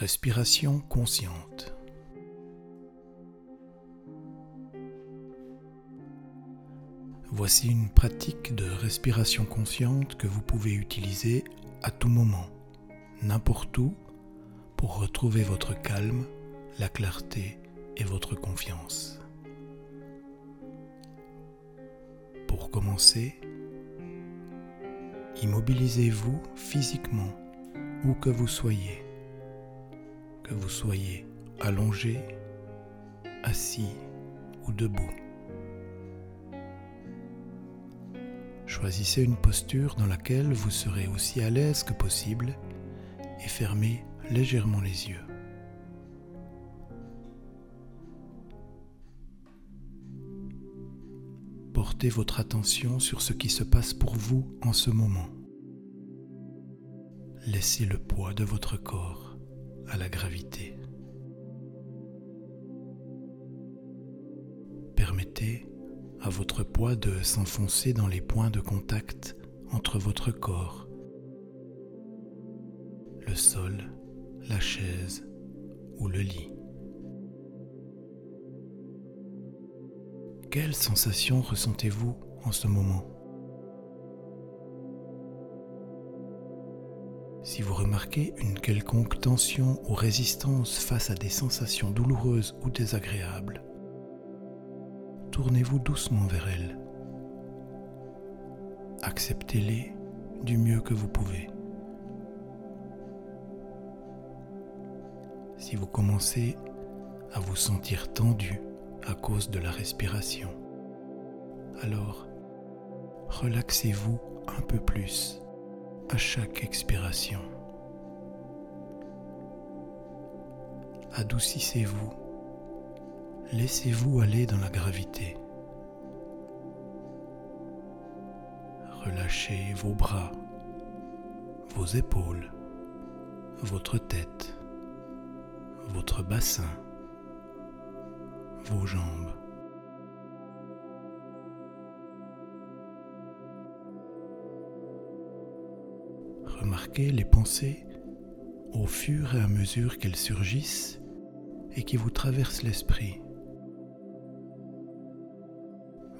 Respiration consciente. Voici une pratique de respiration consciente que vous pouvez utiliser à tout moment, n'importe où, pour retrouver votre calme, la clarté et votre confiance. Pour commencer, immobilisez-vous physiquement où que vous soyez, que vous soyez allongé, assis ou debout. Choisissez une posture dans laquelle vous serez aussi à l'aise que possible et fermez légèrement les yeux. Portez votre attention sur ce qui se passe pour vous en ce moment. Laissez le poids de votre corps à la gravité. Permettez à votre poids de s'enfoncer dans les points de contact entre votre corps, le sol, la chaise ou le lit. Quelle sensation ressentez-vous en ce moment? Si vous remarquez une quelconque tension ou résistance face à des sensations douloureuses ou désagréables, tournez-vous doucement vers elles. Acceptez-les du mieux que vous pouvez. Si vous commencez à vous sentir tendu à cause de la respiration, alors relaxez-vous un peu plus à chaque expiration. Adoucissez-vous Laissez-vous aller dans la gravité. Relâchez vos bras, vos épaules, votre tête, votre bassin, vos jambes. Remarquez les pensées au fur et à mesure qu'elles surgissent et qui vous traversent l'esprit.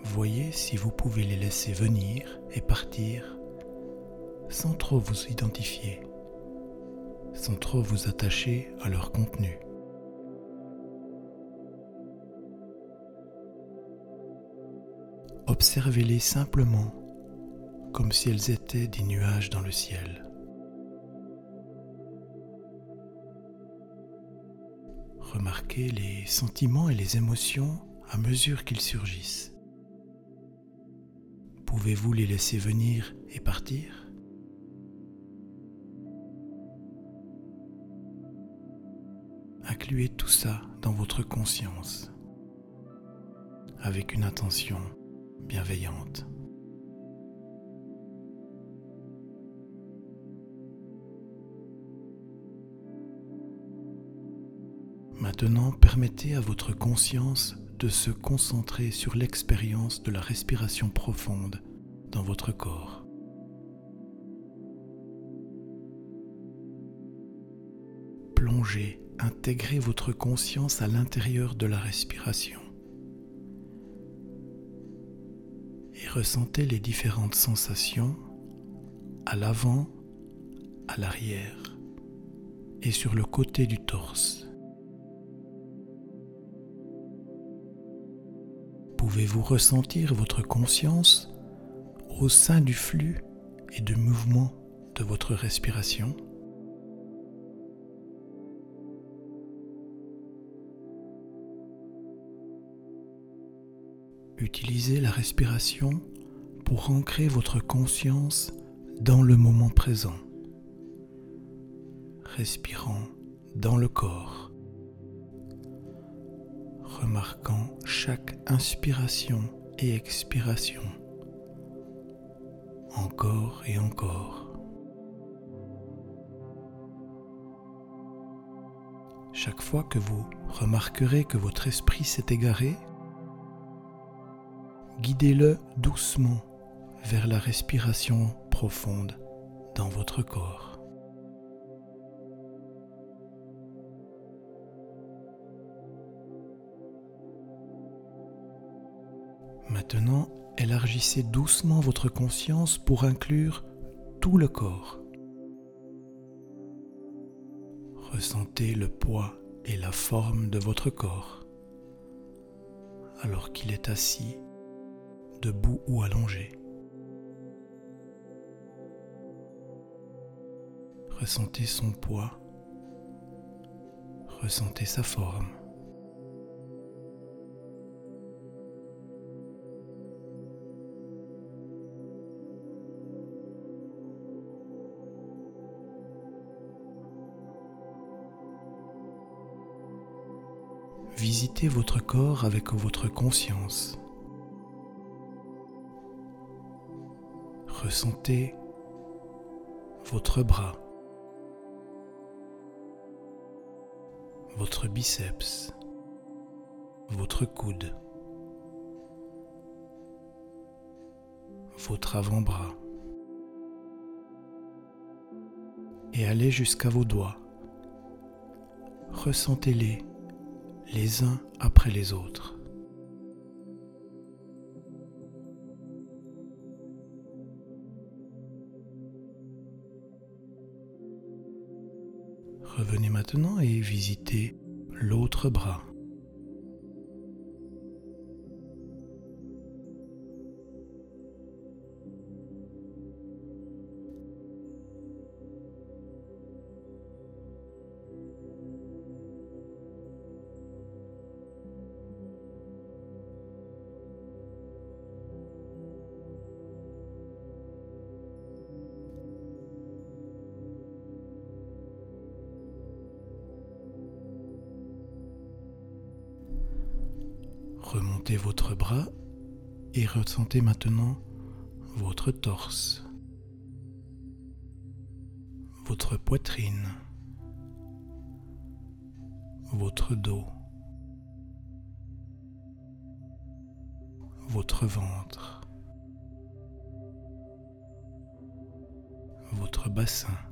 Voyez si vous pouvez les laisser venir et partir sans trop vous identifier, sans trop vous attacher à leur contenu. Observez-les simplement comme si elles étaient des nuages dans le ciel. Remarquez les sentiments et les émotions à mesure qu'ils surgissent. Pouvez-vous les laisser venir et partir? Incluez tout ça dans votre conscience avec une intention bienveillante. Maintenant, permettez à votre conscience de se concentrer sur l'expérience de la respiration profonde dans votre corps. Plongez, intégrez votre conscience à l'intérieur de la respiration et ressentez les différentes sensations à l'avant, à l'arrière et sur le côté du torse. Pouvez-vous ressentir votre conscience au sein du flux et du mouvement de votre respiration? Utilisez la respiration pour ancrer votre conscience dans le moment présent, respirant dans le corps remarquant chaque inspiration et expiration, encore et encore. Chaque fois que vous remarquerez que votre esprit s'est égaré, guidez-le doucement vers la respiration profonde dans votre corps. Maintenant, élargissez doucement votre conscience pour inclure tout le corps. Ressentez le poids et la forme de votre corps alors qu'il est assis, debout ou allongé. Ressentez son poids, ressentez sa forme. Votre corps avec votre conscience. Ressentez votre bras, votre biceps, votre coude, votre avant-bras. Et allez jusqu'à vos doigts. Ressentez-les les uns après les autres. Revenez maintenant et visitez l'autre bras. Votre bras et ressentez maintenant votre torse, votre poitrine, votre dos, votre ventre, votre bassin.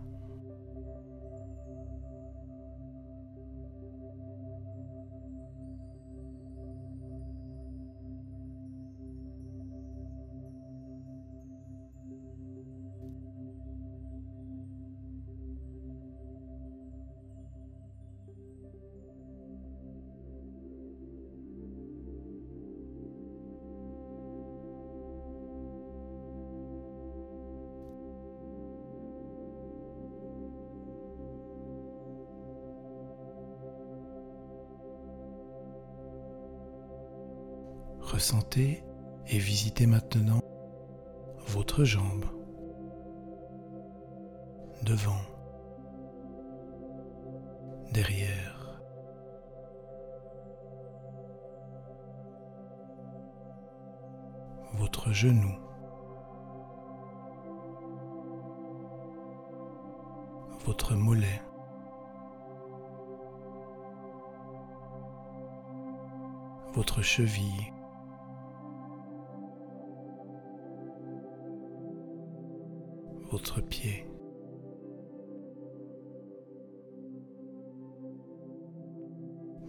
Ressentez et visitez maintenant. Votre jambe, devant, derrière, votre genou, votre mollet, votre cheville, votre pied.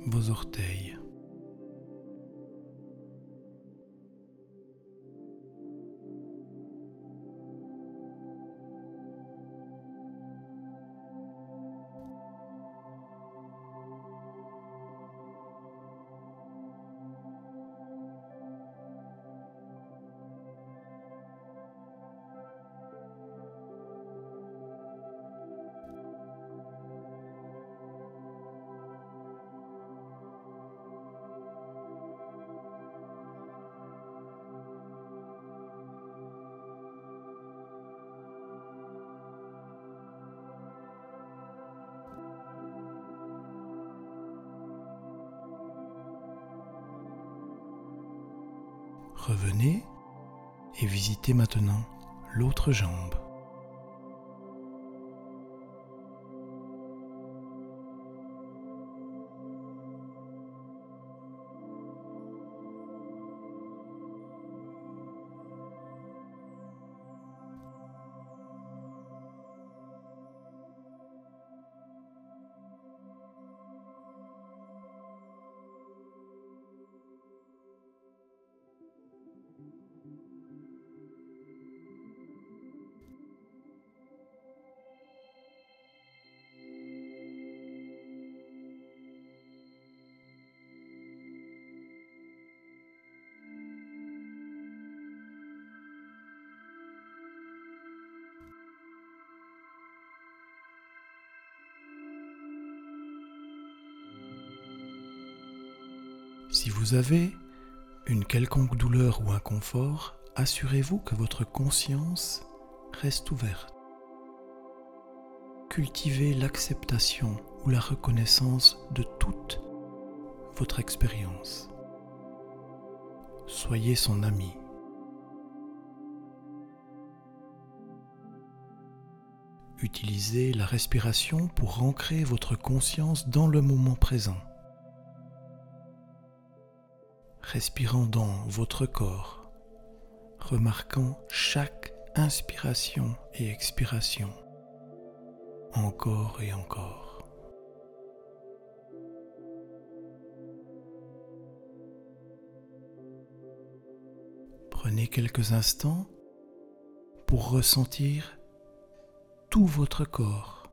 Vos orteils. Revenez et visitez maintenant l'autre jambe. Si vous avez une quelconque douleur ou inconfort, assurez-vous que votre conscience reste ouverte. Cultivez l'acceptation ou la reconnaissance de toute votre expérience. Soyez son ami. Utilisez la respiration pour ancrer votre conscience dans le moment présent. Respirant dans votre corps, remarquant chaque inspiration et expiration, encore et encore. Prenez quelques instants pour ressentir tout votre corps,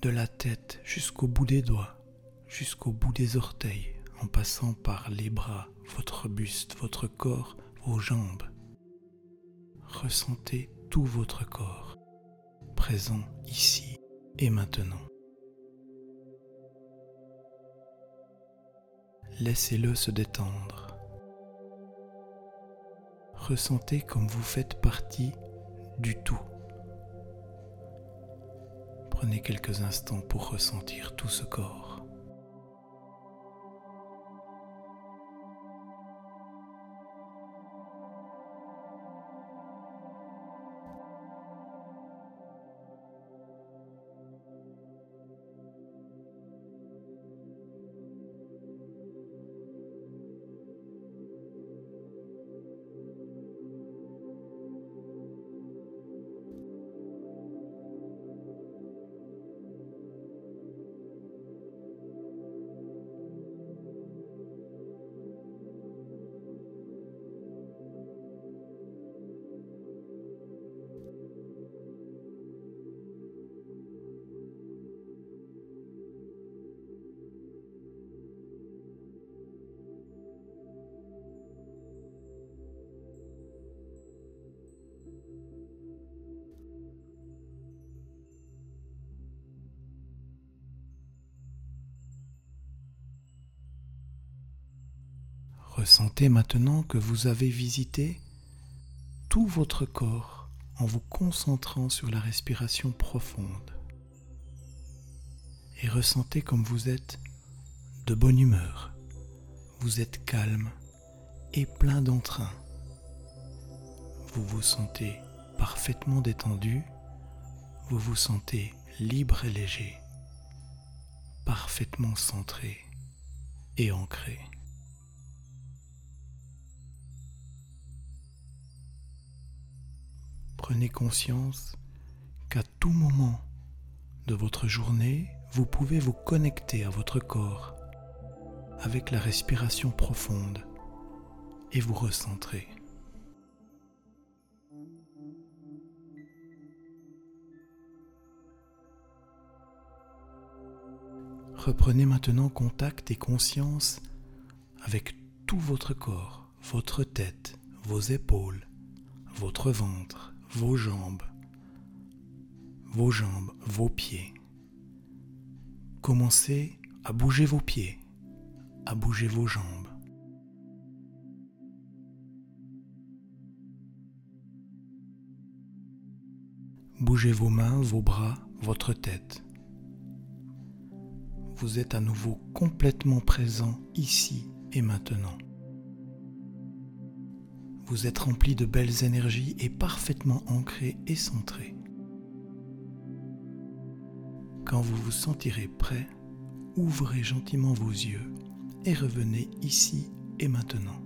de la tête jusqu'au bout des doigts, jusqu'au bout des orteils, en passant par les bras, votre buste, votre corps, vos jambes. Ressentez tout votre corps, présent ici et maintenant. Laissez-le se détendre. Ressentez comme vous faites partie du tout. Prenez quelques instants pour ressentir tout ce corps. Ressentez maintenant que vous avez visité tout votre corps en vous concentrant sur la respiration profonde. Et ressentez comme vous êtes de bonne humeur, vous êtes calme et plein d'entrain. Vous vous sentez parfaitement détendu, vous vous sentez libre et léger, parfaitement centré et ancré. Prenez conscience qu'à tout moment de votre journée, vous pouvez vous connecter à votre corps avec la respiration profonde et vous recentrer. Reprenez maintenant contact et conscience avec tout votre corps, votre tête, vos épaules, votre ventre, vos jambes, vos jambes, vos pieds. Commencez à bouger vos pieds, à bouger vos jambes. Bougez vos mains, vos bras, votre tête. Vous êtes à nouveau complètement présent ici et maintenant. Vous êtes rempli de belles énergies et parfaitement ancré et centré. Quand vous vous sentirez prêt, ouvrez gentiment vos yeux et revenez ici et maintenant.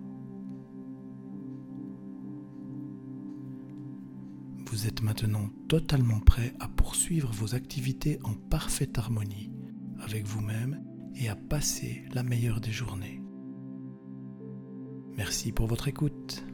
Vous êtes maintenant totalement prêt à poursuivre vos activités en parfaite harmonie avec vous-même et à passer la meilleure des journées. Merci pour votre écoute.